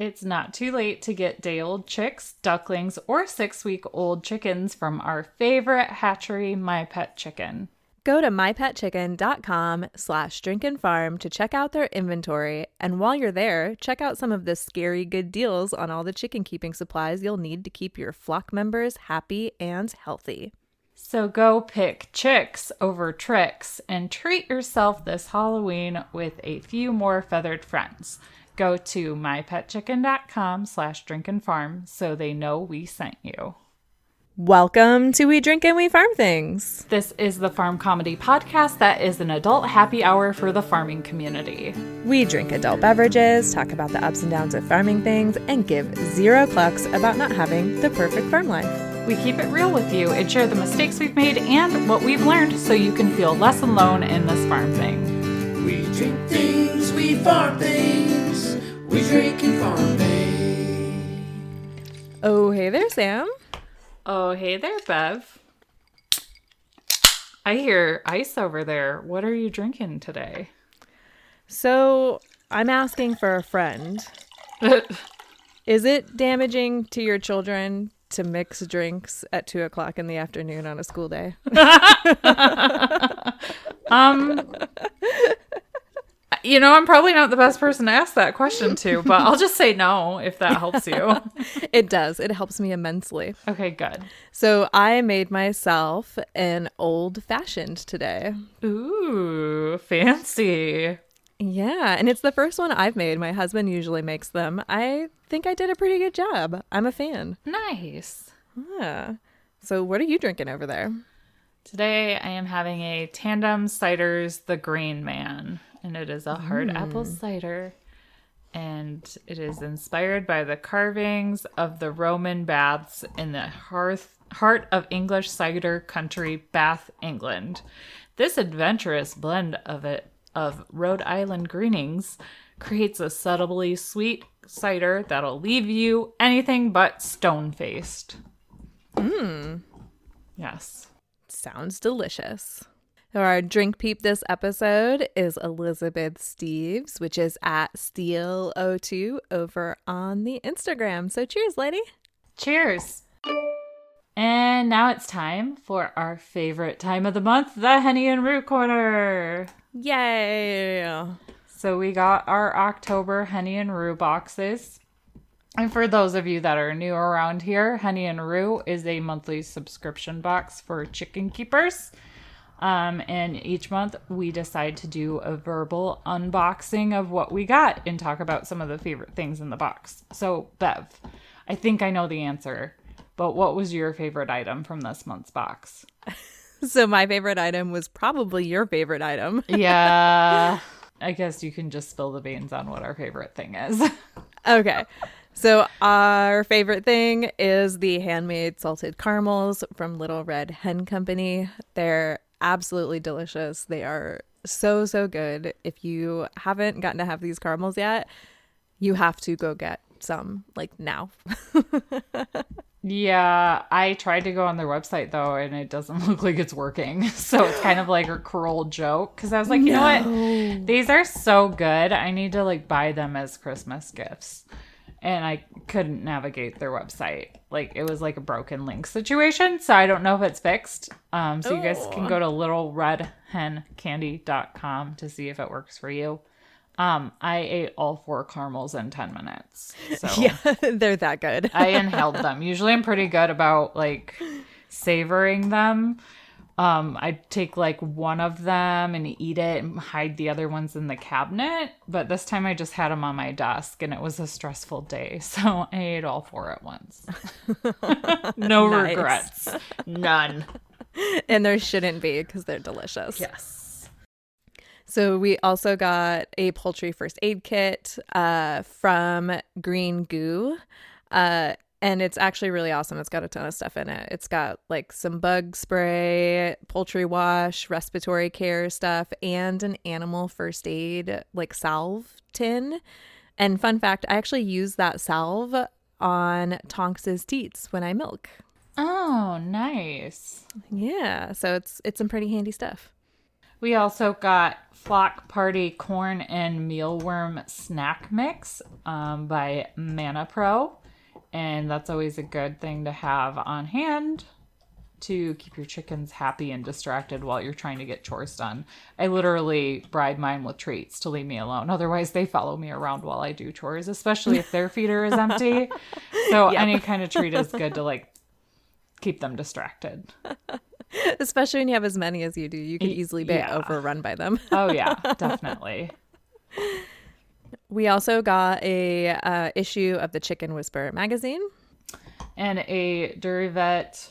It's not too late to get day old chicks, ducklings, or six week old chickens from our favorite hatchery, My Pet Chicken. Go to mypetchicken.com slash drinkinfarm to check out their inventory. And while you're there, check out some of the scary good deals on all the chicken keeping supplies you'll need to keep your flock members happy and healthy. So go pick chicks over tricks and treat yourself this Halloween with a few more feathered friends. Go to mypetchicken.com slash drinkinfarm so they know we sent you. Welcome to We Drink and We Farm Things. This is the farm comedy podcast that is an adult happy hour for the farming community. We drink adult beverages, talk about the ups and downs of farming things, and give zero clucks about not having the perfect farm life. We keep it real with you and share the mistakes we've made and what we've learned so you can feel less alone in this farm thing. We drink things, we farm things, we drink and farm things. Oh, hey there, Sam. Oh, hey there, Bev. I hear ice over there. What are you drinking today? So I'm asking for a friend. Is it damaging to your children to mix drinks at two o'clock in the afternoon on a school day? Um, you know, I'm probably not the best person to ask that question to, but I'll just say no if that helps you. it does. It helps me immensely. Okay, good. So I made myself an old fashioned today. Ooh, fancy. Yeah, and it's the first one I've made. My husband usually makes them. I think I did a pretty good job. I'm a fan. Nice. Yeah. So what are you drinking over there? Today I am having a Tandem Ciders The Green Man, and it is a hard apple mm. cider. And it is inspired by the carvings of the Roman baths in the hearth, heart of English cider country, Bath, England. This adventurous blend of it of Rhode Island greenings creates a subtly sweet cider that'll leave you anything but stone faced. Mmm. Yes. Sounds delicious. So our drink peep this episode is Elizabeth Steves, which is at Steel02 over on the Instagram. So cheers, lady. Cheers. And now it's time for our favorite time of the month, the Henny and Roo Corner. Yay. So we got our October Henny and Roo boxes. And for those of you that are new around here, Henny and Roo is a monthly subscription box for chicken keepers. Um, and each month we decide to do a verbal unboxing of what we got and talk about some of the favorite things in the box. So, Bev, I think I know the answer, but what was your favorite item from this month's box? So my favorite item was probably your favorite item. Yeah, I guess you can just spill the beans on what our favorite thing is. Okay. So our favorite thing is the handmade salted caramels from Little Red Hen Company. They're absolutely delicious. They are so so good. If you haven't gotten to have these caramels yet, you have to go get some like now. Yeah, I tried to go on their website though, and it doesn't look like it's working. So it's kind of like a cruel joke because I was like, you know what? These are so good. I need to like buy them as Christmas gifts. And I couldn't navigate their website. Like it was like a broken link situation. So I don't know if it's fixed. Um, so you guys can go to littleredhencandy.com to see if it works for you. Um, I ate all four caramels in 10 minutes. So yeah, they're that good. I inhaled them. Usually I'm pretty good about like savoring them. Um, I take like one of them and eat it and hide the other ones in the cabinet. But this time I just had them on my desk and it was a stressful day. So I ate all four at once. no regrets. None. and there shouldn't be because they're delicious. Yes. So we also got a poultry first aid kit uh, from Green Goo. Uh, and it's actually really awesome. It's got a ton of stuff in it. It's got like some bug spray, poultry wash, respiratory care stuff, and an animal first aid like salve tin. And fun fact, I actually use that salve on Tonks's teats when I milk. Oh, nice. Yeah, so it's it's some pretty handy stuff. We also got Flock Party Corn and Mealworm Snack Mix um, by Manna Pro. And that's always a good thing to have on hand to keep your chickens happy and distracted while you're trying to get chores done. I literally bribe mine with treats to leave me alone. Otherwise, they follow me around while I do chores, especially if their feeder is empty. So, any kind of treat is good to like keep them distracted. Especially when you have as many as you do, you can easily be yeah. overrun by them. Oh, yeah, definitely. We also got a uh, issue of the Chicken Whisperer magazine. And a Durvet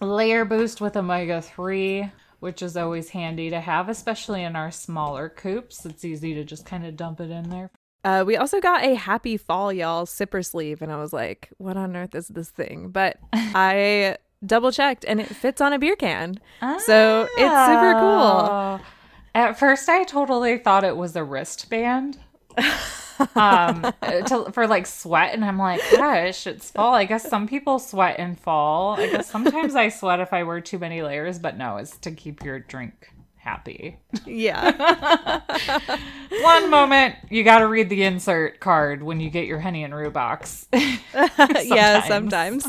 layer boost with omega 3, which is always handy to have, especially in our smaller coops. It's easy to just kind of dump it in there. Uh, we also got a Happy Fall Y'all zipper sleeve, and I was like, what on earth is this thing? But I double checked and it fits on a beer can. So it's super cool. Oh. At first, I totally thought it was a wristband. Um to, for like sweat and i'm like gosh it's fall i guess some people sweat in fall i guess sometimes i sweat if i wear too many layers but no it's to keep your drink happy Yeah. one moment you got to read the insert card when you get your Henny and Roo box yeah, sometimes.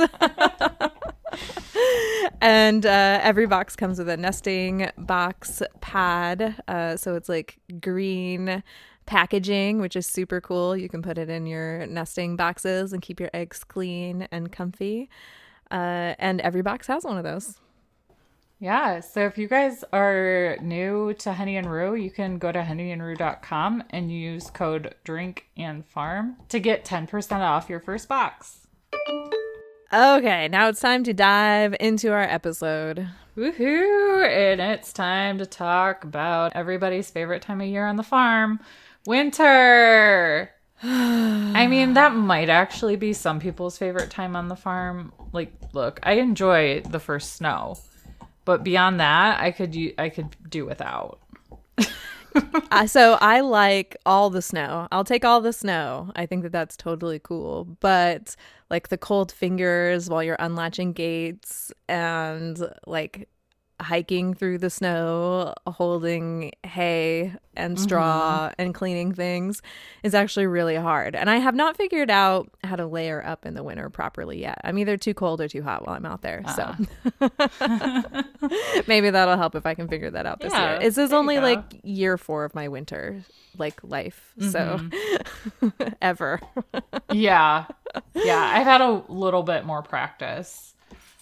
and uh, every box comes with a nesting box pad. Uh, so it's like green packaging, which is super cool. You can put it in your nesting boxes and keep your eggs clean and comfy. Uh, and every box has one of those. Yeah, so if you guys are new to Henny and Roo, you can go to hennyandroo.com and use code drink and farm to get 10% off your first box. Okay, now it's time to dive into our episode. Woohoo! And it's time to talk about everybody's favorite time of year on the farm winter. I mean, that might actually be some people's favorite time on the farm. Like, look, I enjoy the first snow, but beyond that, I could I could do without. Uh, so I like all the snow. I'll take all the snow. I think that that's totally cool. But like the cold fingers while you're unlatching gates and like hiking through the snow, holding hay and mm-hmm. straw and cleaning things is actually really hard. And I have not figured out how to layer up in the winter properly yet. I'm either too cold or too hot while I'm out there. So uh-uh. maybe that'll help if I can figure that out this Yeah, year. This is only like year four of my winter like life. So mm-hmm. ever. Yeah. Yeah, I've had a little bit more practice,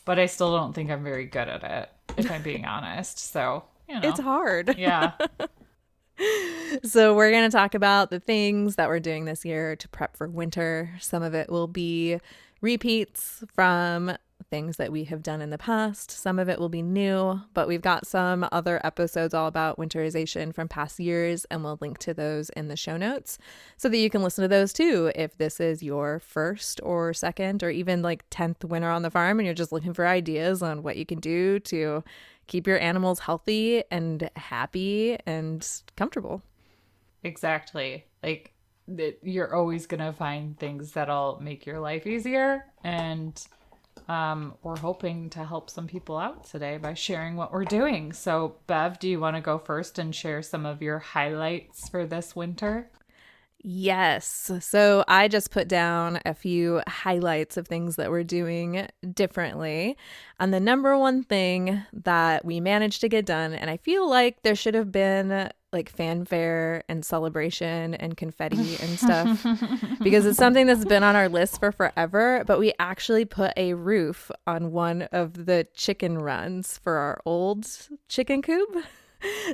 but I still don't think I'm very good at it, if I'm being honest. So, you know. It's hard. Yeah. So, we're going to talk about the things that we're doing this year to prep for winter. Some of it will be repeats from things that we have done in the past. Some of it will be new, but we've got some other episodes all about winterization from past years, and we'll link to those in the show notes so that you can listen to those too if this is your first or second or even like 10th winter on the farm and you're just looking for ideas on what you can do to keep your animals healthy and happy and comfortable. Exactly. Like that you're always going to find things that'll make your life easier and um, we're hoping to help some people out today by sharing what we're doing. So, Bev, do you want to go first and share some of your highlights for this winter? Yes. So I just put down a few highlights of things that we're doing differently. And the number one thing that we managed to get done, and I feel like there should have been like fanfare and celebration and confetti and stuff because it's something that's been on our list for forever. But we actually put a roof on one of the chicken runs for our old chicken coop.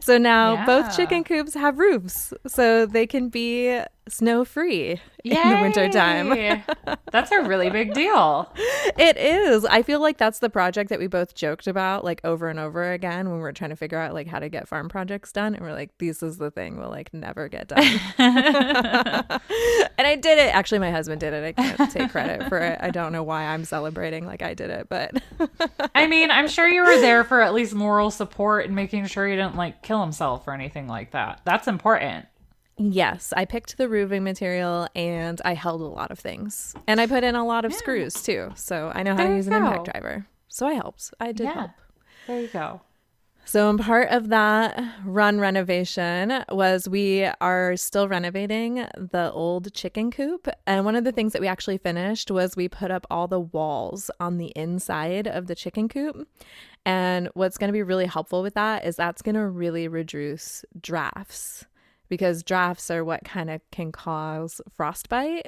So now both chicken coops have roofs, so they can be snow free in the winter time. That's a really big deal. It is. I feel like that's the project that we both joked about like over and over again when we are trying to figure out like how to get farm projects done. And we're like, this is the thing we'll like never get done. and I did it. Actually, my husband did it. I can't take credit for it. I don't know why I'm celebrating like I did it, but I mean, I'm sure you were there for at least moral support and making sure he didn't like kill himself or anything like that. That's important. Yes, I picked the roofing material and I held a lot of things. And I put in a lot of screws too. So I know how There to use an impact driver. So I helped. I did Yeah. help. There you go. So, in part of that run renovation was we are still renovating the old chicken coop. And one of the things that we actually finished was we put up all the walls on the inside of the chicken coop. And what's going to be really helpful with that is that's going to really reduce drafts because drafts are what kind of can cause frostbite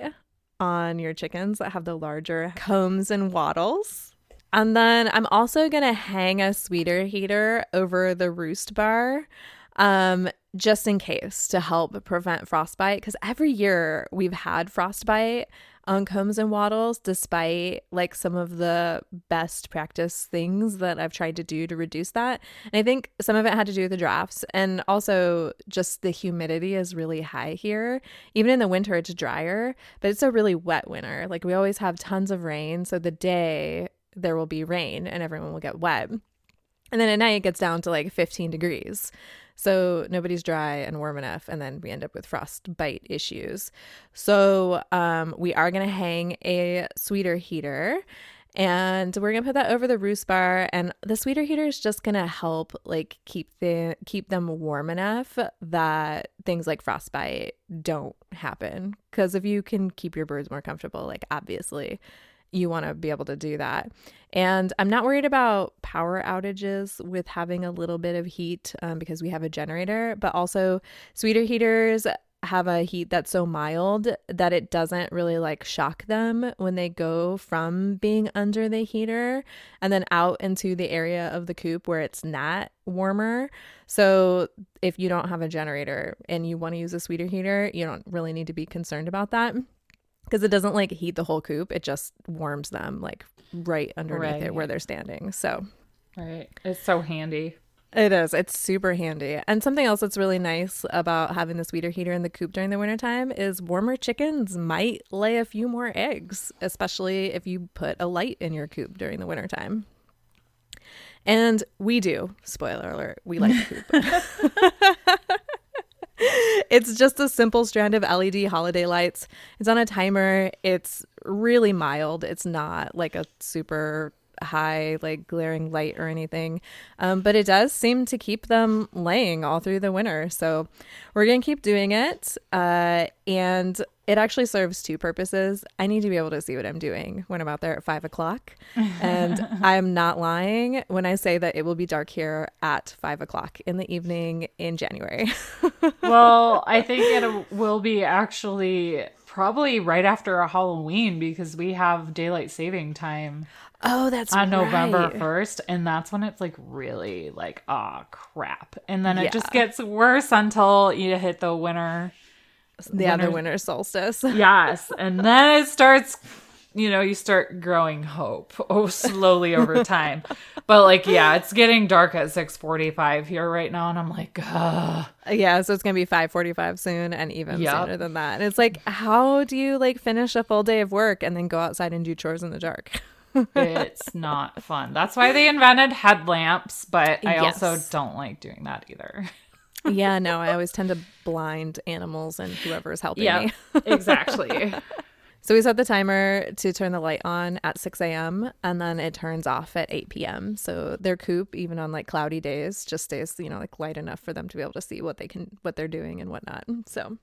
on your chickens that have the larger combs and wattles. And then I'm also going to hang a sweeter heater over the roost bar um, just in case to help prevent frostbite. Because every year we've had frostbite on combs and wattles, despite like some of the best practice things that I've tried to do to reduce that. And I think some of it had to do with the drafts and also just the humidity is really high here. Even in the winter, it's drier, but it's a really wet winter. Like we always have tons of rain. So the day there will be rain and everyone will get wet. And then at night it gets down to like 15 degrees. So nobody's dry and warm enough. And then we end up with frostbite issues. So um, we are going to hang a sweeter heater and we're gonna put that over the roost bar and the sweeter heater is just gonna help like keep the keep them warm enough that things like frostbite don't happen because if you can keep your birds more comfortable like obviously you want to be able to do that. And I'm not worried about power outages with having a little bit of heat um, because we have a generator, but also sweeter heaters have a heat that's so mild that it doesn't really like shock them when they go from being under the heater and then out into the area of the coop where it's not warmer. So if you don't have a generator and you want to use a sweeter heater, you don't really need to be concerned about that because it doesn't like heat the whole coop it just warms them like right underneath Right. it where they're standing so Right. It's so handy. it is it's super handy and something else that's really nice about having the sweeter heater in the coop during the wintertime is warmer chickens might lay a few more eggs especially if you put a light in your coop during the wintertime and we do spoiler alert we like the coop it's just a simple strand of LED holiday lights. It's on a timer. It's really mild. It's not like a super high, like glaring light or anything. Um, but it does seem to keep them laying all through the winter. So we're going to keep doing it. Uh, and it actually serves two purposes. I need to be able to see what I'm doing when I'm out there at five o'clock. And I'm not lying when I say that it will be dark here at five o'clock in the evening in January. Well, I think it will be actually probably right after a Halloween because we have daylight saving time Oh, that's on November 1st and that's when it's like really like ah crap. And then it just gets worse until you hit the winter. The winter- winter solstice. Yes, and then it starts you know, you start growing hope oh slowly over time. but like yeah, it's getting dark at 6:45 here right now and I'm like, Ugh. yeah, so it's gonna be five forty-five soon, and even Yep. sooner than that. And it's like, how do you like finish a full day of work and then go outside and do chores in the dark? it's not fun. That's why they invented headlamps, but I also don't like doing that either. Yeah, no, I always tend to blind animals and whoever is helping Yeah, me. exactly. So we set the timer to turn the light on at 6 a.m. and then it turns off at 8 p.m. So their coop, even on like cloudy days, just stays, you know, like light enough for them to be able to see what they can, what they're doing and whatnot. So,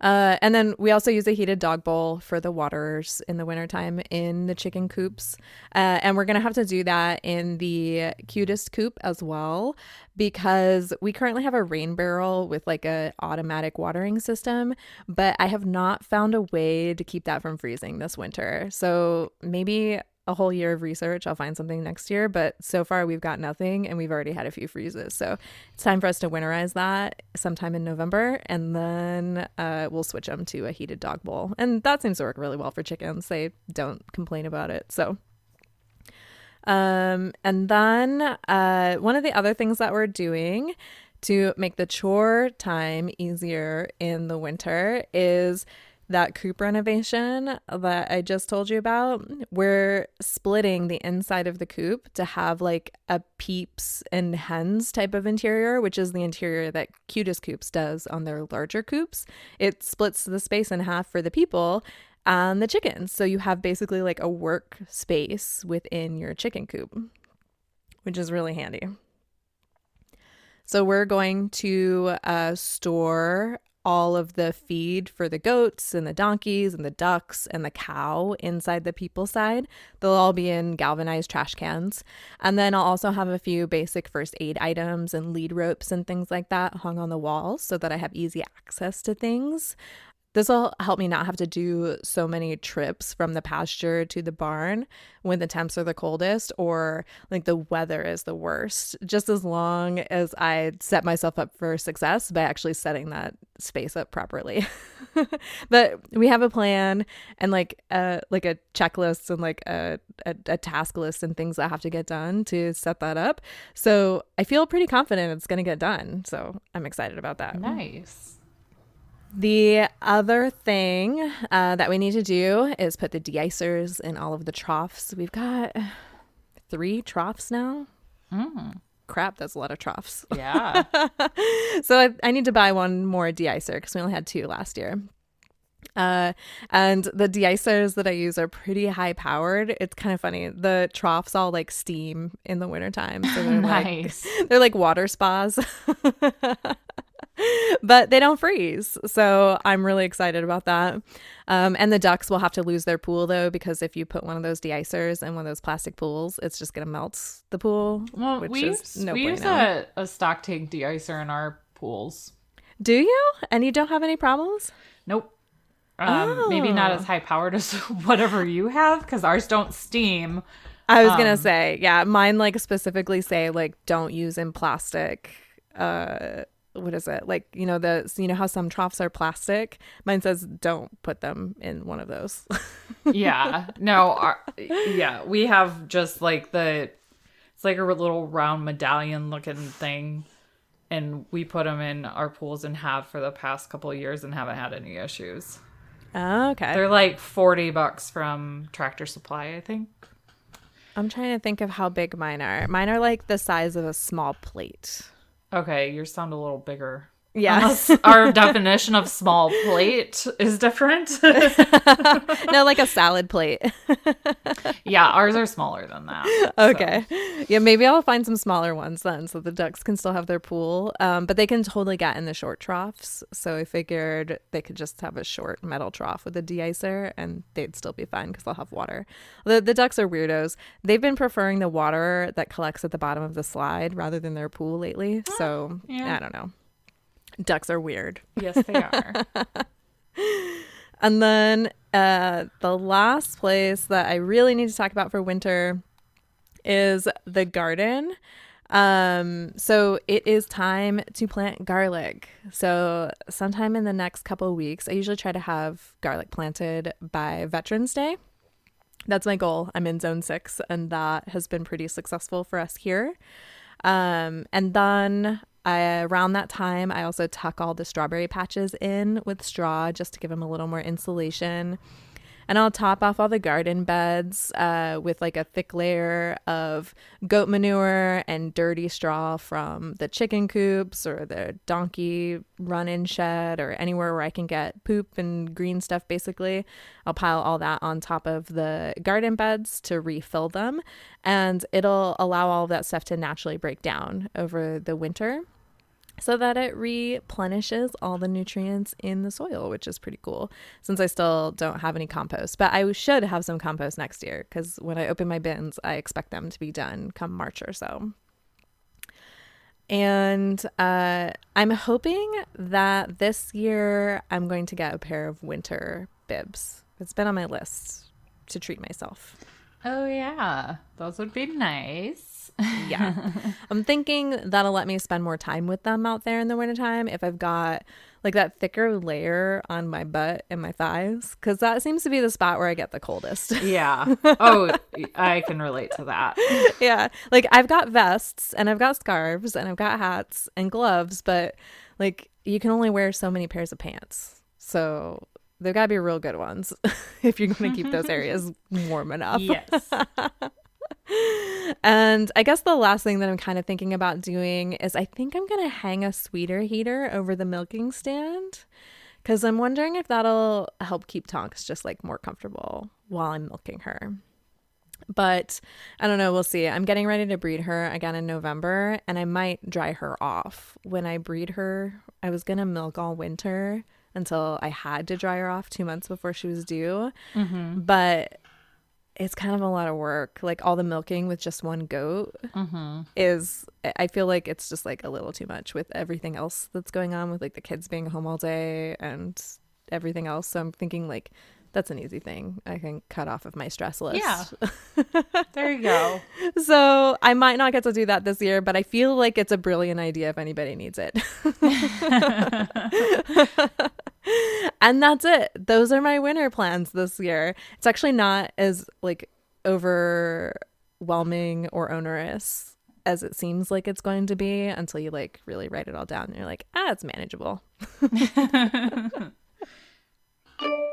uh, and then we also use a heated dog bowl for the waters in the wintertime in the chicken coops. Uh, and we're going to have to do that in the cutest coop as well because we currently have a rain barrel with like a automatic watering system, but I have not found a way to keep that from freezing this winter. So maybe a whole year of research, I'll find something next year, but so far we've got nothing and we've already had a few freezes. So it's time for us to winterize that sometime in November and then uh, we'll switch them to a heated dog bowl. And that seems to work really well for chickens. They don't complain about it. So um, and then uh, one of the other things that we're doing to make the chore time easier in the winter is that coop renovation that I just told you about. We're splitting the inside of the coop to have like a peeps and hens type of interior, which is the interior that Cutest Coops does on their larger coops. It splits the space in half for the people and the chickens. So you have basically like a work space within your chicken coop, which is really handy. So we're going to uh, store all of the feed for the goats and the donkeys and the ducks and the cow inside the people side. They'll all be in galvanized trash cans. And then I'll also have a few basic first aid items and lead ropes and things like that hung on the walls so that I have easy access to things. This will help me not have to do so many trips from the pasture to the barn when the temps are the coldest or like the weather is the worst. Just as long as I set myself up for success by actually setting that space up properly. but we have a plan and like a like a checklist and like a, a, a task list and things that have to get done to set that up. So I feel pretty confident it's gonna get done. So I'm excited about that. Nice. The other thing uh, that we need to do is put the deicers in all of the troughs. We've got three troughs now. Crap, that's a lot of troughs. Yeah. so I, I need to buy one more deicer because we only had two last year. Uh, and the deicers that I use are pretty high powered. It's kind of funny. The troughs all like steam in the wintertime. So they're like nice. they're like water spas. but they don't freeze. So I'm really excited about that. Um, and the ducks will have to lose their pool though, because if you put one of those deicers in one of those plastic pools, it's just going to melt the pool. Well, which we is use, no we use a, a stock tank deicer in our pools. Do you? And you don't have any problems? Nope. Um, Maybe not Oh. as high powered as whatever you have because ours don't steam. I was gonna Um, say, yeah, mine like specifically say like don't use in plastic. Uh, what is it like? You know the you know how some troughs are plastic. Mine says don't put them in one of those. Yeah. No. Our, yeah. We have just like the, it's like a little round medallion looking thing. And we put them in our pools and have for the past couple of years and haven't had any issues. Oh, okay, They're like 40 bucks from Tractor Supply, I think. I'm trying to think of how big mine are. Mine are like the size of a small plate. Okay, yours sound a little bigger. Yeah. Unless our definition of small plate is different. no, like a salad plate. yeah, ours are smaller than that. so. okay. Yeah, maybe I'll find some smaller ones then so the ducks can still have their pool. Um, but they can totally get in the short troughs. So I figured they could just have a short metal trough with a de-icer and they'd still be fine because they'll have water. The, the ducks are weirdos. They've been preferring the water that collects at the bottom of the slide rather than their pool lately. So yeah. I don't know. Ducks are weird. Yes, they are. And then uh, the last place that I really need to talk about for winter is the garden. Um, so it is time to plant garlic. So sometime in the next couple of weeks, I usually try to have garlic planted by Veterans Day. That's my goal. I'm in zone six, and that has been pretty successful for us here. Um, and then I, around that time, I also tuck all the strawberry patches in with straw just to give them a little more insulation. And I'll top off all the garden beds uh, with like a thick layer of goat manure and dirty straw from the chicken coops or the donkey run in shed or anywhere where I can get poop and green stuff, basically. I'll pile all that on top of the garden beds to refill them. And it'll allow all of that stuff to naturally break down over the winter so that it replenishes all the nutrients in the soil, which is pretty cool since I still don't have any compost. But I should have some compost next year because when I open my bins, I expect them to be done come March or so. And uh, I'm hoping that this year I'm going to get a pair of winter bibs. It's been on my list to treat myself. oh, yeah. Those would be nice. Yeah. I'm thinking that'll let me spend more time with them out there in the wintertime if I've got like that thicker layer on my butt and my thighs because that seems to be the spot where I get the coldest. Yeah. Oh, I can relate to that. yeah. Like I've got vests and I've got scarves and I've got hats and gloves, but like you can only wear so many pairs of pants. So they've got to be real good ones if you're going to keep those areas warm enough. Yes. And I guess the last thing that I'm kind of thinking about doing is I think I'm going to hang a sweeter heater over the milking stand because I'm wondering if that'll help keep Tonks just like more comfortable while I'm milking her. But I don't know, we'll see. I'm getting ready to breed her again in November and I might dry her off. When I breed her, I was going to milk all winter until I had to dry her off 2 months before she was due. Mm-hmm. But it's kind of a lot of work. Like all the milking with just one goat mm-hmm. is, I feel like it's just like a little too much with everything else that's going on with like the kids being home all day and everything else. So I'm thinking like that's an easy thing I can cut off of my stress list. Yeah. There you go. So I might not get to do that this year, but I feel like it's a brilliant idea if anybody needs it. and that's it. Those are my winter plans this year. It's actually not as like overwhelming or onerous as it seems like it's going to be until you like really write it all down and you're like, ah, it's manageable.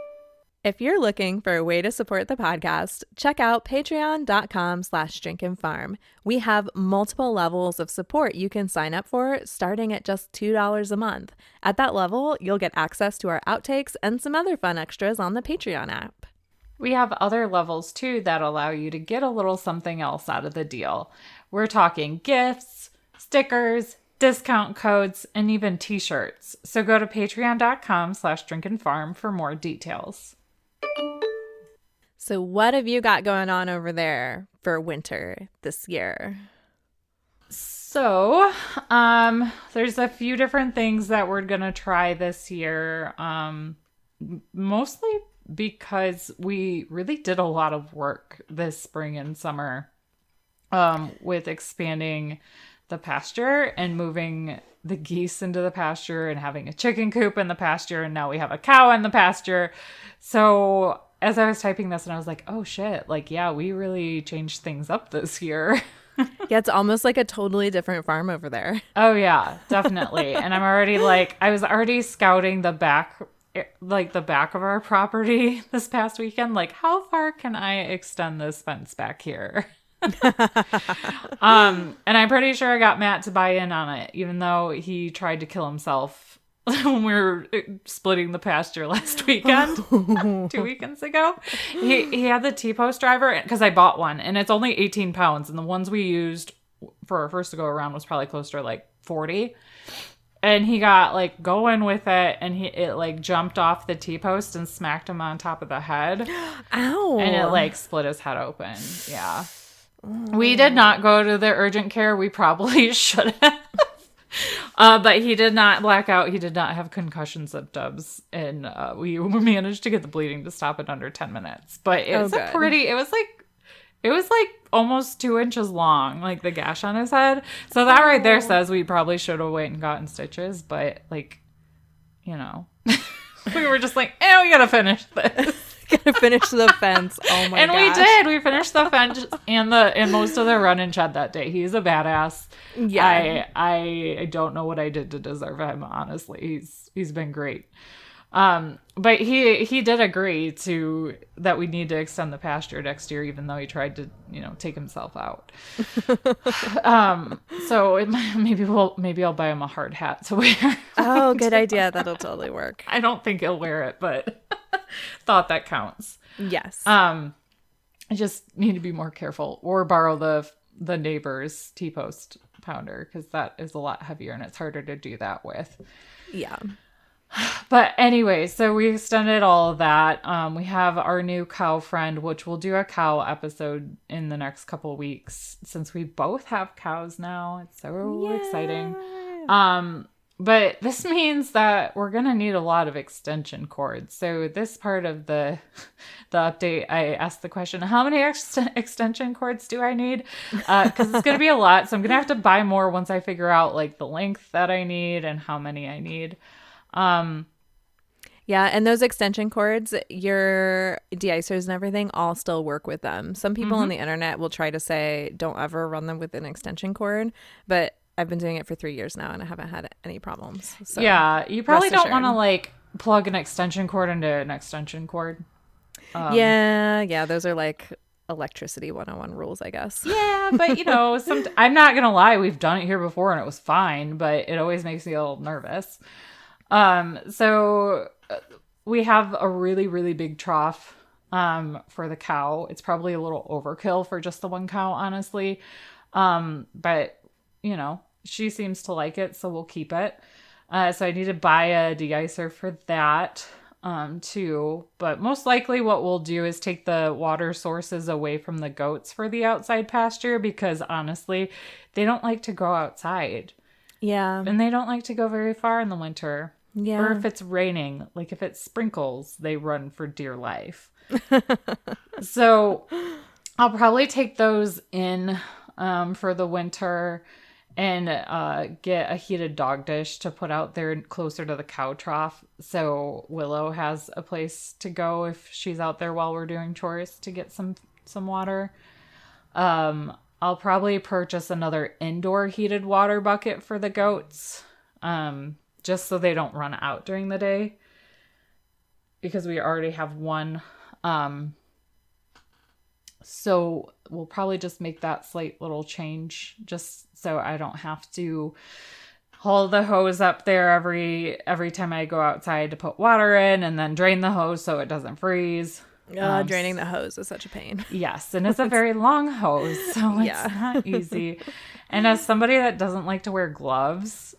If you're looking for a way to support the podcast, check out patreon.com slash drinkinfarm. We have multiple levels of support you can sign up for, starting at just $2 a month. At that level, you'll get access to our outtakes and some other fun extras on the Patreon app. We have other levels too that allow you to get a little something else out of the deal. We're talking gifts, stickers, discount codes, and even t-shirts. So go to patreon.com slash drinkinfarm for more details. So, what have you got going on over there for winter this year? So, um, there's a few different things that we're gonna try this year. Um, mostly because we really did a lot of work this spring and summer, um, with expanding the pasture and moving the geese into the pasture and having a chicken coop in the pasture, and now we have a cow in the pasture. So as I was typing this, and I was like, oh shit, like yeah, we really changed things up this year. Yeah, it's almost like a totally different farm over there. Oh yeah, definitely. and I'm already like I was already scouting the back like the back of our property this past weekend like how far can I extend this fence back here? um and I'm pretty sure I got Matt to buy in on it even though he tried to kill himself when we were uh, splitting the pasture last weekend, two weekends ago. He he had the T post driver because I bought one and it's only 18 pounds, and the ones we used for our first to go around was probably close to like 40. And he got like going with it, and he it like jumped off the T post and smacked him on top of the head, Ow. and it like split his head open. Yeah, we did not go to the urgent care. We probably should have. Uh, but he did not black out. He did not have concussion symptoms, and uh, we managed to get the bleeding to stop in under ten minutes. But it's Oh, a pretty. It was like, it was like almost two inches long, like the gash on his head. So that right there says we probably should have waited and gotten stitches. But like, you know, we were just like, eh, we gotta finish this. Gonna finish the fence. Oh my god. and we did. We finished the fence and the and most of the run and shed that day. He's a badass. Yeah. I I I don't know what I did to deserve him. Honestly, he's he's been great. Um, but he he did agree to that we need to extend the pasture next year, even though he tried to you know take himself out. um, so it maybe we'll maybe I'll buy him a hard hat to wear. Oh, good idea. That'll totally work. I don't think he'll wear it, but thought that counts. Yes. Um, I just need to be more careful or borrow the the neighbor's T post pounder because that is a lot heavier and it's harder to do that with. yeah. But anyway, so we extended all of that. Um, we have our new cow friend, which we'll do a cow episode in the next couple weeks since we both have cows now. It's so exciting. Um, but this means that we're gonna need a lot of extension cords. So this part of the the update, I asked the question, how many ex- extension cords do I need? Because it's gonna be a lot. So I'm gonna have to buy more once I figure out like the length that I need and how many I need. Um, Yeah, and those extension cords, your de-icers and everything all still work with them. Some people Mm-hmm. on the internet will try to say don't ever run them with an extension cord, but I've been doing it for three years now and I haven't had any problems. So yeah, you probably don't want to like plug an extension cord into an extension cord. Um, yeah, yeah, those are like electricity 101 rules, I guess. Yeah, but you know, some I'm not gonna lie, we've done it here before and it was fine, but it always makes me a little nervous. Um, so uh, we have a really, really big trough um, for the cow. It's probably a little overkill for just the one cow, honestly. Um, but you know, she seems to like it, so we'll keep it. Uh, so I need to buy a deicer for that um, too. But most likely, what we'll do is take the water sources away from the goats for the outside pasture because honestly, they don't like to go outside Yeah. and they don't like to go very far in the winter. Yeah. Or if it's raining, like if it sprinkles, they run for dear life. so I'll probably take those in um, for the winter and uh, get a heated dog dish to put out there closer to the cow trough. So Willow has a place to go if she's out there while we're doing chores to get some some water. Um, I'll probably purchase another indoor heated water bucket for the goats, um, just so they don't run out during the day. Because we already have one. Um, so we'll probably just make that slight little change, just so I don't have to haul the hose up there every every time I go outside to put water in, and then drain the hose so it doesn't freeze. Uh, Um, draining the hose is such a pain. Yes, and it's a very long hose, so it's Yeah. not easy. And as somebody that doesn't like to wear gloves,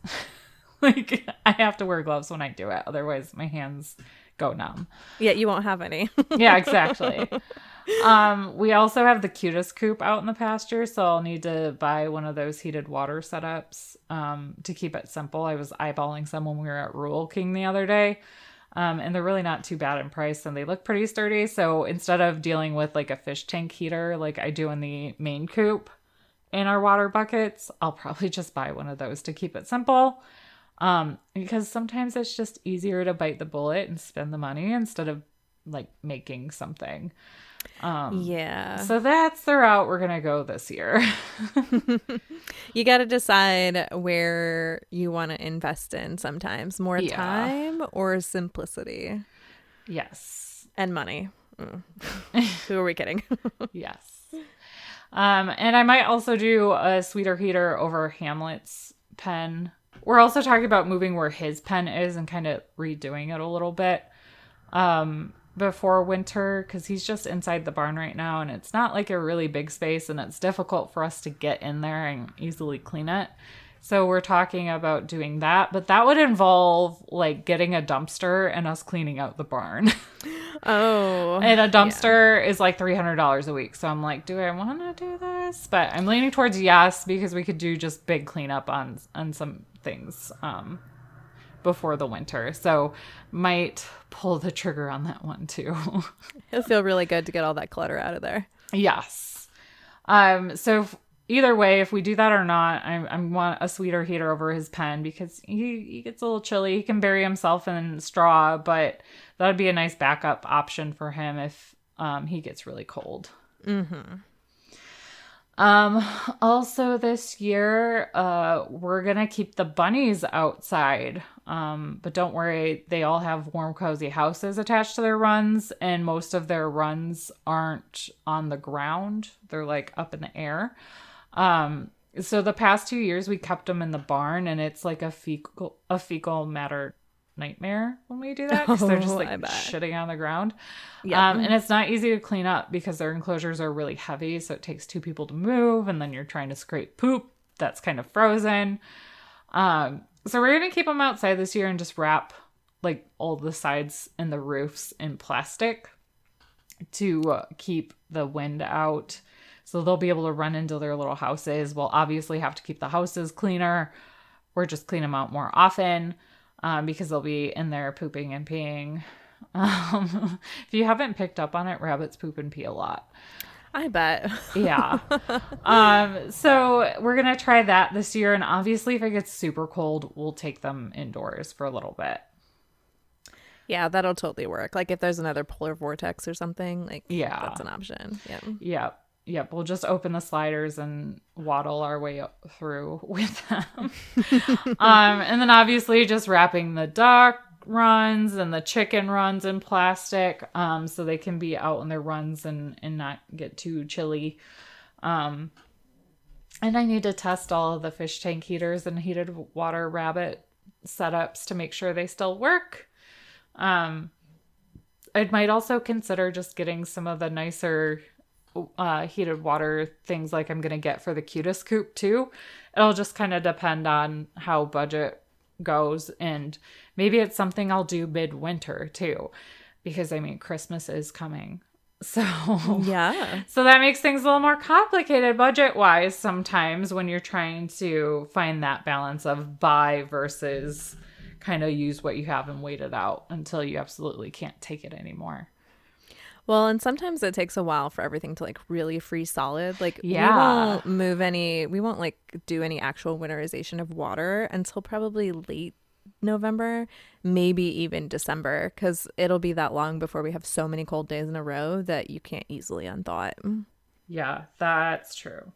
like I have to wear gloves when I do it, otherwise my hands go numb. Yeah, you won't have any. Yeah, exactly. um, we also have the cutest coop out in the pasture, so I'll need to buy one of those heated water setups um, to keep it simple. I was eyeballing some when we were at Rural King the other day. Um, and they're really not too bad in price and they look pretty sturdy. So instead of dealing with like a fish tank heater like I do in the main coop in our water buckets, I'll probably just buy one of those to keep it simple. Um, because sometimes it's just easier to bite the bullet and spend the money instead of like making something. Um, yeah. So that's the route we're gonna go this year. You got to decide where you want to invest in sometimes more Yeah. time or simplicity yes. and money. Mm. Who are we kidding? Yes. Um, and I might also do a sweeter heater over Hamlet's pen. We're also talking about moving where his pen is and kind of redoing it a little bit um, before winter because he's just inside the barn right now and it's not like a really big space and it's difficult for us to get in there and easily clean it. So we're talking about doing that, but that would involve like getting a dumpster and us cleaning out the barn. oh. And a dumpster is like three hundred dollars a week. So I'm like, do I want to do this? But I'm leaning towards yes because we could do just big cleanup on on some things um, before the winter. So might pull the trigger on that one too. It'll feel really good to get all that clutter out of there. yes. Um. So if, either way, if we do that or not, I I want a sweeter heater over his pen because he he gets a little chilly. He can bury himself in straw, but that would be a nice backup option for him if um he gets really cold. Um, also this year, uh, we're gonna keep the bunnies outside. Um, but don't worry, they all have warm, cozy houses attached to their runs, and most of their runs aren't on the ground. They're like up in the air. Um, so the past two years we kept them in the barn, and it's like a fecal a fecal matter nightmare when we do that because they're just Oh, like shitting on the ground. Yeah. Um, and it's not easy to clean up because their enclosures are really heavy. So it takes two people to move, and then you're trying to scrape poop that's kind of frozen. Um, so we're going to keep them outside this year and just wrap like all the sides and the roofs in plastic to uh, keep the wind out. So they'll be able to run into their little houses. We'll obviously have to keep the houses cleaner or just clean them out more often um, because they'll be in there pooping and peeing. Um, if you haven't picked up on it, rabbits poop and pee a lot. I bet. Yeah. um, so we're gonna try that this year, and obviously, if it gets super cold, we'll take them indoors for a little bit. yeah, that'll totally work. Like if there's another polar vortex or something, like Yeah. that's an option. Yeah. Yep. Yep. We'll just open the sliders and waddle our way through with them. um, and then obviously just wrapping the duck runs and the chicken runs in plastic um, so they can be out on their runs and, and not get too chilly. Um, and I need to test all of the fish tank heaters and heated water rabbit setups to make sure they still work. Um, I might also consider just getting some of the nicer uh, heated water things like I'm gonna get for the cutest coop too. It'll just kind of depend on how budget goes, and maybe it's something I'll do midwinter too, because I mean Christmas is coming. So Yeah. so that makes things a little more complicated budget wise sometimes when you're trying to find that balance of buy versus kind of use what you have and wait it out until you absolutely can't take it anymore. Well, and sometimes it takes a while for everything to like really freeze solid. Like Yeah. we won't move any we won't like do any actual winterization of water until probably late November, maybe even December cuz it'll be that long before we have so many cold days in a row that you can't easily unthaw it. Yeah, that's true.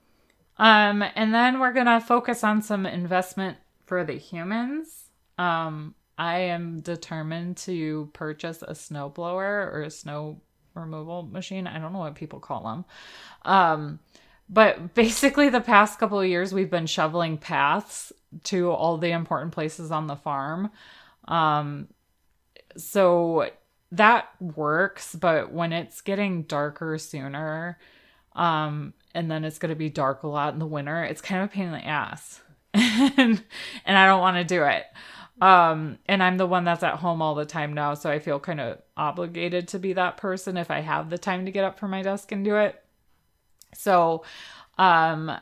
Um, and then we're gonna focus on some investment for the humans. Um, I am determined to purchase a snowblower or a snow removal machine. I don't know what people call them. Um, but basically, the past couple of years, we've been shoveling paths to all the important places on the farm. Um, so that works, but when it's getting darker sooner, um, and then it's going to be dark a lot in the winter, it's kind of a pain in the ass. and, and I don't want to do it. Um, and I'm the one that's at home all the time now, so I feel kind of obligated to be that person if I have the time to get up from my desk and do it. So, um,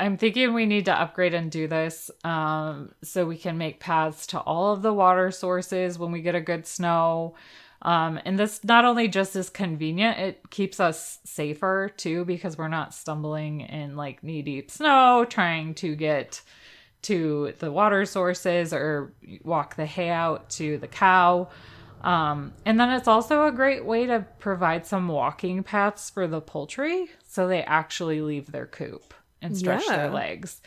I'm thinking we need to upgrade and do this um, so we can make paths to all of the water sources when we get a good snow. Um, and this not only just is convenient, it keeps us safer too because we're not stumbling in like knee deep snow trying to get to the water sources or walk the hay out to the cow. Um, and then it's also a great way to provide some walking paths for the poultry so they actually leave their coop and stretch their legs.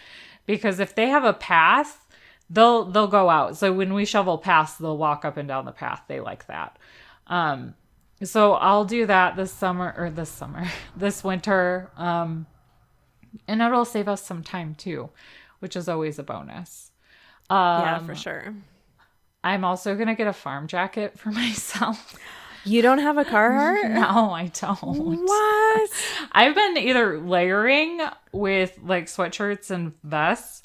Because if they have a path, they'll they'll go out. So when we shovel paths, they'll walk up and down the path. They like that. Um, so I'll do that this summer or this summer, this winter. Um, and it'll save us some time too, which is always a bonus. Um, yeah, for sure. I'm also gonna get a farm jacket for myself. You don't have a Carhartt? no, I don't. what? I've been either layering with like sweatshirts and vests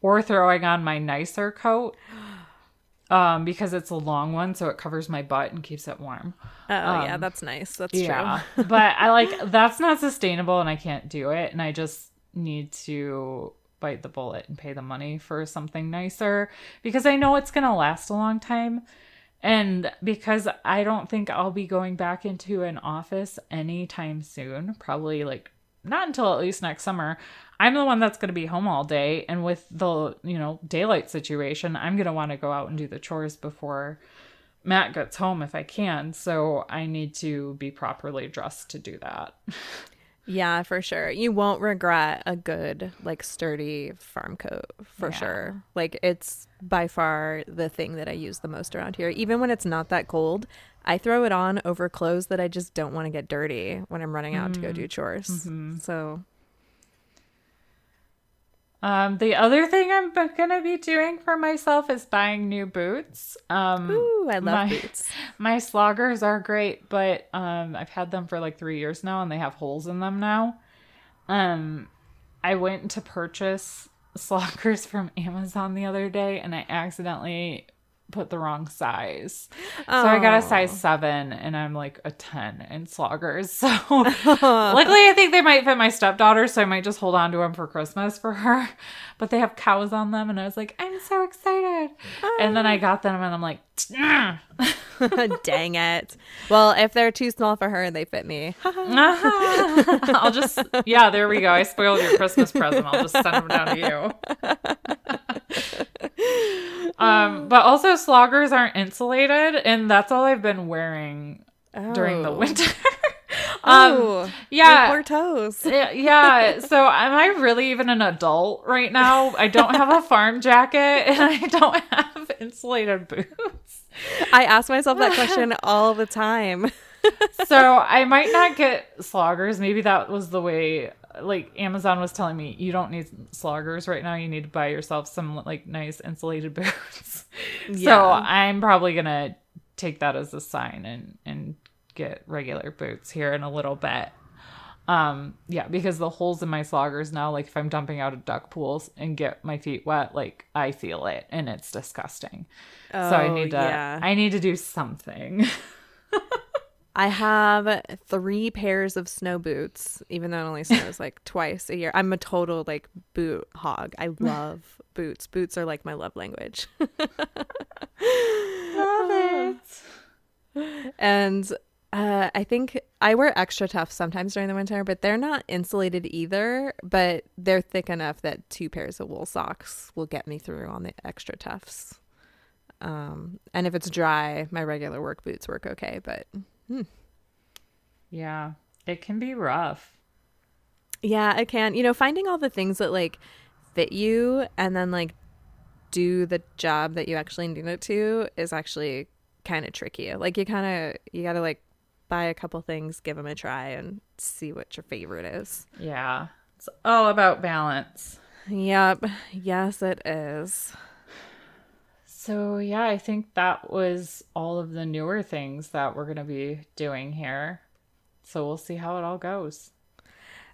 or throwing on my nicer coat um because it's a long one so it covers my butt and keeps it warm. Oh, yeah, that's nice. That's Yeah. true. but I like that's not sustainable and I can't do it and I just need to bite the bullet and pay the money for something nicer because I know it's going to last a long time. And because I don't think I'll be going back into an office anytime soon, probably like not until at least next summer. I'm the one that's going to be home all day and with the, you know, daylight situation, I'm going to want to go out and do the chores before Matt gets home if I can. So I need to be properly dressed to do that. Yeah, for sure. You won't regret a good, like, sturdy farm coat for Yeah. sure. Like, it's by far the thing that I use the most around here. Even when it's not that cold, I throw it on over clothes that I just don't want to get dirty when I'm running out to go do mm. chores. Mm-hmm. So, Um, the other thing I'm going to be doing for myself is buying new boots. Um, ooh, I love my, boots. My sloggers are great, but um, I've had them for like three years now, and they have holes in them now. Um, I went to purchase sloggers from Amazon the other day, and I accidentally put the wrong size. So I got a size seven, and I'm like a ten in sloggers. So luckily, I think they might fit my stepdaughter, so I might just hold on to them for Christmas for her. But they have cows on them, and I was like, I'm so excited. And then I ah. got them, and I'm like. Dang it. Well, if they're too small for her, they fit me. I'll just yeah, there we go. I spoiled your Christmas present. I'll just send them down to you. Um, but also sloggers aren't insulated, and that's all I've been wearing during the Oh. winter. um, oh, yeah. poor toes. yeah. So am I really even an adult right now? I don't have a farm jacket and I don't have insulated boots. I ask myself that question all the time. so I might not get sloggers. Maybe that was the way. Like Amazon was telling me, you don't need sloggers right now. You need to buy yourself some like nice insulated boots. Yeah. So I'm probably gonna take that as a sign and and get regular boots here in a little bit. Um, yeah, because the holes in my sloggers now, like if I'm dumping out of duck pools and get my feet wet, like I feel it and it's disgusting. Oh, so I Oh, need to yeah. I need to do something. I have three pairs of snow boots, even though it only snows like twice a year. I'm a total like boot hog. I love boots. Boots are like my love language. Love it. and uh, I think I wear XtraTuf sometimes during the winter, but they're not insulated either. But they're thick enough that two pairs of wool socks will get me through on the XtraTufs. Um, and if it's dry, my regular work boots work okay. But Hmm. Yeah. It can be rough. yeah, it can. You know, finding all the things that like fit you and then like do the job that you actually need it to is actually kind of tricky. Like you kind of you got to like buy a couple things, give them a try, and see what your favorite is. Yeah. It's all about balance. Yep. Yes, it is. So, yeah, I think that was all of the newer things that we're going to be doing here. So, we'll see how it all goes.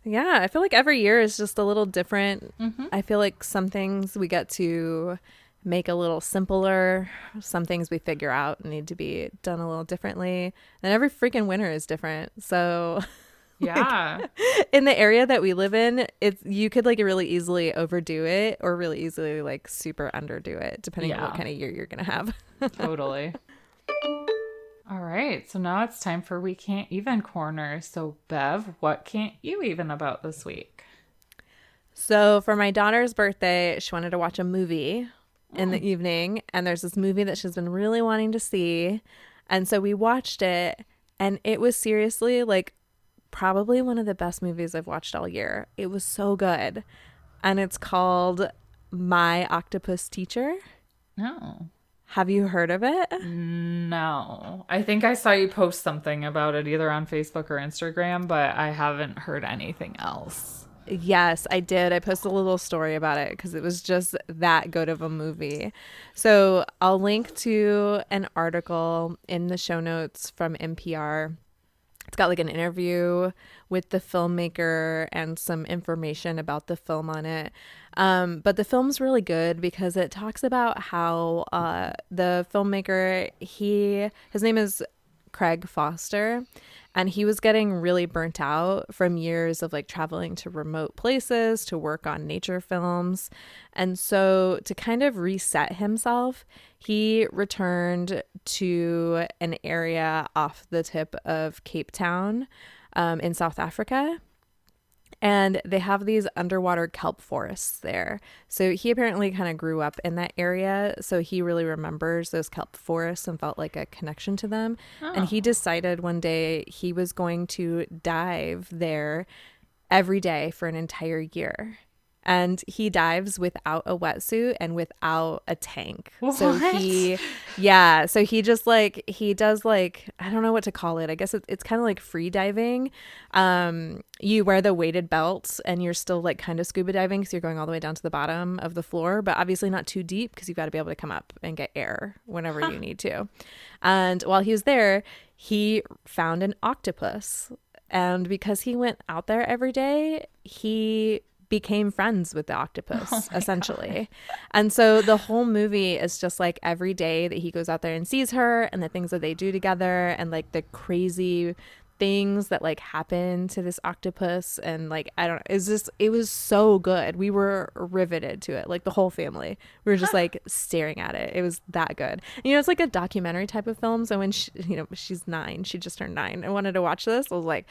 Yeah, I feel like every year is just a little different. Mm-hmm. I feel like some things we get to make a little simpler. Some things we figure out need to be done a little differently. And every freaking winter is different. So Yeah. in the area that we live in, it's you could like really easily overdo it or really easily like super underdo it, depending on what kind of year you're gonna have. totally. All right. So, now it's time for We Can't Even Corner. So, Bev, what can't you even about this week? So for my daughter's birthday, she wanted to watch a movie in the oh. evening, and there's this movie that she's been really wanting to see, and so we watched it, and it was seriously like probably one of the best movies I've watched all year. It was so good, and it's called My Octopus Teacher. No. Have you heard of it? No. I think I saw you post something about it either on Facebook or Instagram, but I haven't heard anything else. Yes, I did. I posted a little story about it because it was just that good of a movie. So I'll link to an article in the show notes from NPR. It's got like an interview with the filmmaker and some information about the film on it. Um, but the film's really good because it talks about how uh, the filmmaker, he his name is Craig Foster, and he was getting really burnt out from years of like traveling to remote places to work on nature films. And so, to kind of reset himself, he returned to an area off the tip of Cape Town um, in South Africa and they have these underwater kelp forests there. So he apparently kind of grew up in that area, so he really remembers those kelp forests and felt like a connection to them. And he oh. decided one day he was going to dive there every day for an entire year. And he dives without a wetsuit and without a tank. So he yeah, so he just like he does like I don't know what to call it. I guess it, it's kind of like free diving. Um, you wear the weighted belt and you're still like kind of scuba diving, so you're going all the way down to the bottom of the floor, but obviously not too deep because you've got to be able to come up and get air whenever you need to. And while he was there, he found an octopus, and because he went out there every day, he became friends with the octopus oh essentially. And so the whole movie is just like every day that he goes out there and sees her and the things that they do together and like the crazy things that like happen to this octopus and like I don't know it's just it was so good. We were riveted to it like the whole family. We were just like staring at it. It was that good. And, you know it's like a documentary type of film so when she, you know she's 9, she just turned 9 and wanted to watch this. I was like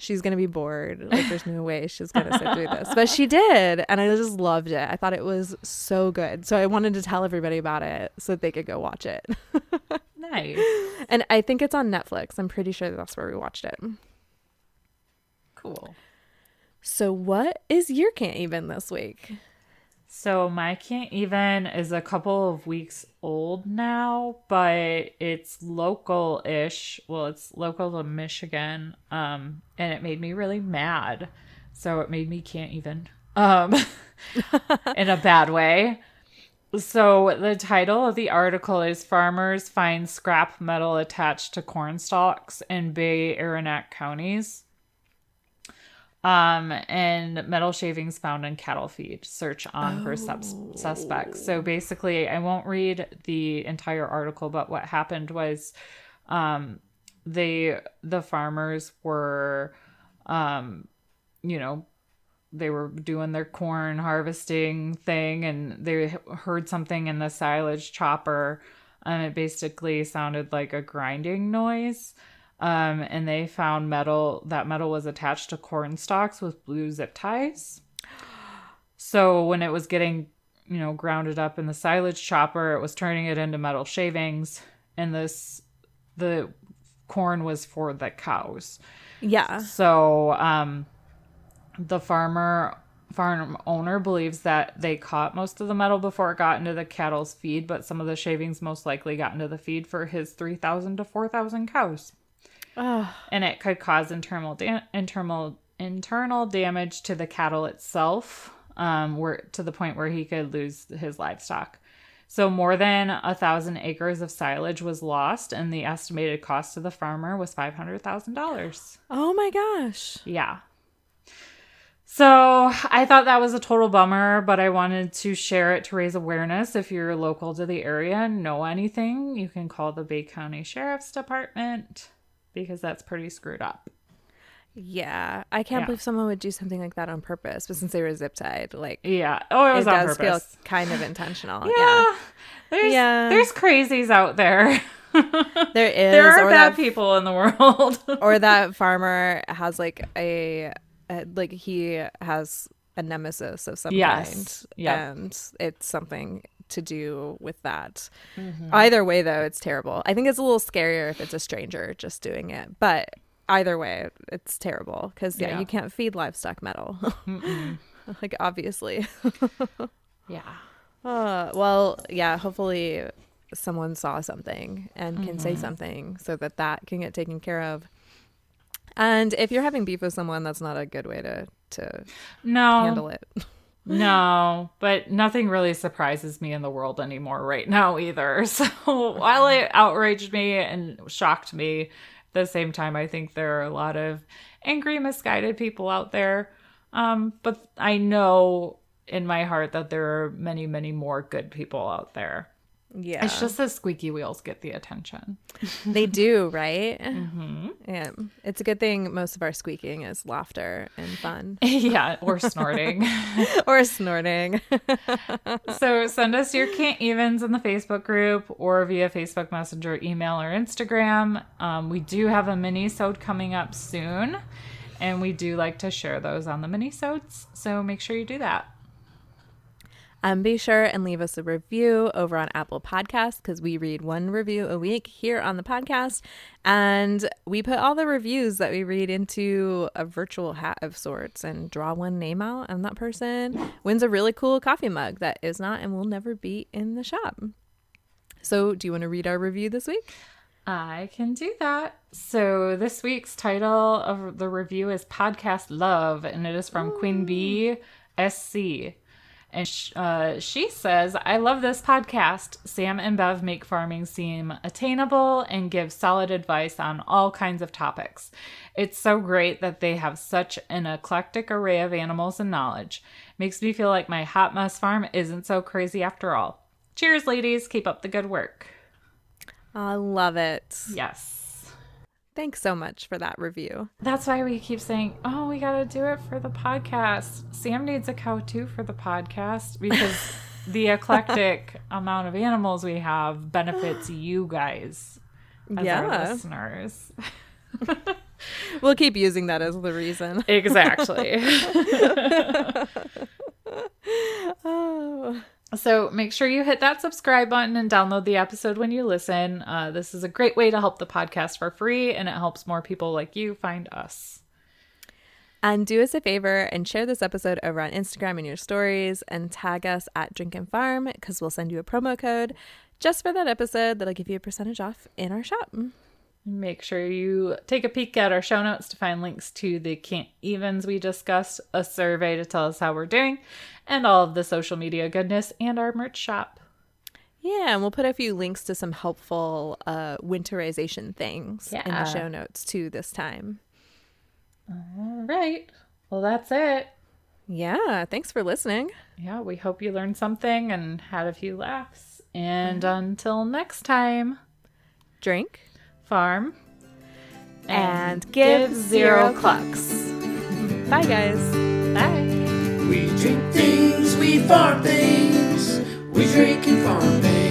she's gonna be bored. Like there's no way she's gonna sit through this. But she did, and I just loved it. I thought it was so good. So I wanted to tell everybody about it so that they could go watch it. Nice. and I think it's on Netflix. I'm pretty sure that's where we watched it. Cool. So what is your can't even this week? So my can't even is a couple of weeks old now, but it's local-ish. Well, it's local to Michigan. Um, and it made me really mad. So it made me can't even. Um in a bad way. So the title of the article is Farmers Find Scrap Metal Attached to Corn Stalks in Bay Arenac Counties. Um, and metal shavings found in cattle feed. Search on for sus- suspects. So basically, I won't read the entire article, but what happened was, um, they the farmers were, um, you know, they were doing their corn harvesting thing, and they heard something in the silage chopper, and it basically sounded like a grinding noise um, and they found metal that metal was attached to corn stalks with blue zip ties. So when it was getting, you know, grounded up in the silage chopper, it was turning it into metal shavings, and this the corn was for the cows. Yeah. So um, the farmer farm owner believes that they caught most of the metal before it got into the cattle's feed, but some of the shavings most likely got into the feed for his 3,000 to 4,000 cows Oh, and it could cause internal da- internal internal damage to the cattle itself, um, where to the point where he could lose his livestock. So more than a thousand acres of silage was lost, and the estimated cost to the farmer was five hundred thousand dollars. oh my gosh. Yeah. So I thought that was a total bummer, but I wanted to share it to raise awareness. If you're local to the area and know anything, you can call the Bay County Sheriff's Department because that's pretty screwed up. Yeah. I can't Yeah. believe someone would do something like that on purpose, but since they were zip tied, like Yeah. Oh, it was it on does purpose. feel kind of intentional. yeah. yeah. There's Yeah. there's crazies out there. There is there are bad that people in the world. or that farmer has like a, a like he has a nemesis of some Yes. kind Yep. and it's something to do with that Mm-hmm. either way though it's terrible i think it's a little scarier if it's a stranger just doing it but either way it's terrible because yeah, Yeah. you can't feed livestock metal like obviously yeah. uh, well yeah hopefully someone saw something and can say Mm-hmm. something so that that can get taken care of and if you're having beef with someone that's not a good way to to No. handle it No, but nothing really surprises me in the world anymore right now either. So while it outraged me and shocked me, at the same time, I think there are a lot of angry, misguided people out there. Um, but I know in my heart that there are many, many more good people out there. Yeah It's just the squeaky wheels get the attention. they do right hmm yeah it's a good thing most of our squeaking is laughter and fun yeah, or snorting. or snorting So send us your can't evens in the Facebook group or via Facebook Messenger, email, or Instagram. Um, we do have a mini-sode coming up soon, and we do like to share those on the mini-sodes. So make sure you do that. Um, be sure and leave us a review over on Apple Podcasts because we read one review a week here on the podcast. And we put all the reviews that we read into a virtual hat of sorts and draw one name out. And that person wins a really cool coffee mug that is not and will never be in the shop. So, do you want to read our review this week? I can do that. So this week's title of the review is Podcast Love, and it is from Queen Bee SC. And sh- uh, she says, I love this podcast. Sam and Bev make farming seem attainable and give solid advice on all kinds of topics. It's so great that they have such an eclectic array of animals and knowledge. Makes me feel like my hot mess farm isn't so crazy after all. Cheers, ladies. Keep up the good work. I love it. Yes. Thanks so much for that review. That's why we keep saying, "Oh, we got to do it for the podcast." Sam needs a cow too for the podcast because the eclectic amount of animals we have benefits you guys as our listeners. We'll keep using that as the reason. Exactly. Oh. So make sure you hit that subscribe button and download the episode when you listen. Uh, this is a great way to help the podcast for free, and it helps more people like you find us. And do us a favor and share this episode over on Instagram in your stories and tag us at Drink and Farm because we'll send you a promo code just for that episode that'll give you a percentage off in our shop. Make sure you take a peek at our show notes to find links to the can't evens we discussed, a survey to tell us how we're doing, and all of the social media goodness and our merch shop. Yeah, and we'll put a few links to some helpful uh, winterization things in the show notes too this time. All right. Well, that's it. Yeah, thanks for listening. Yeah, we hope you learned something and had a few laughs. And until next time, Drink farm and give zero clucks. Bye, guys. Bye. We drink things, we farm things, we drink and farm things.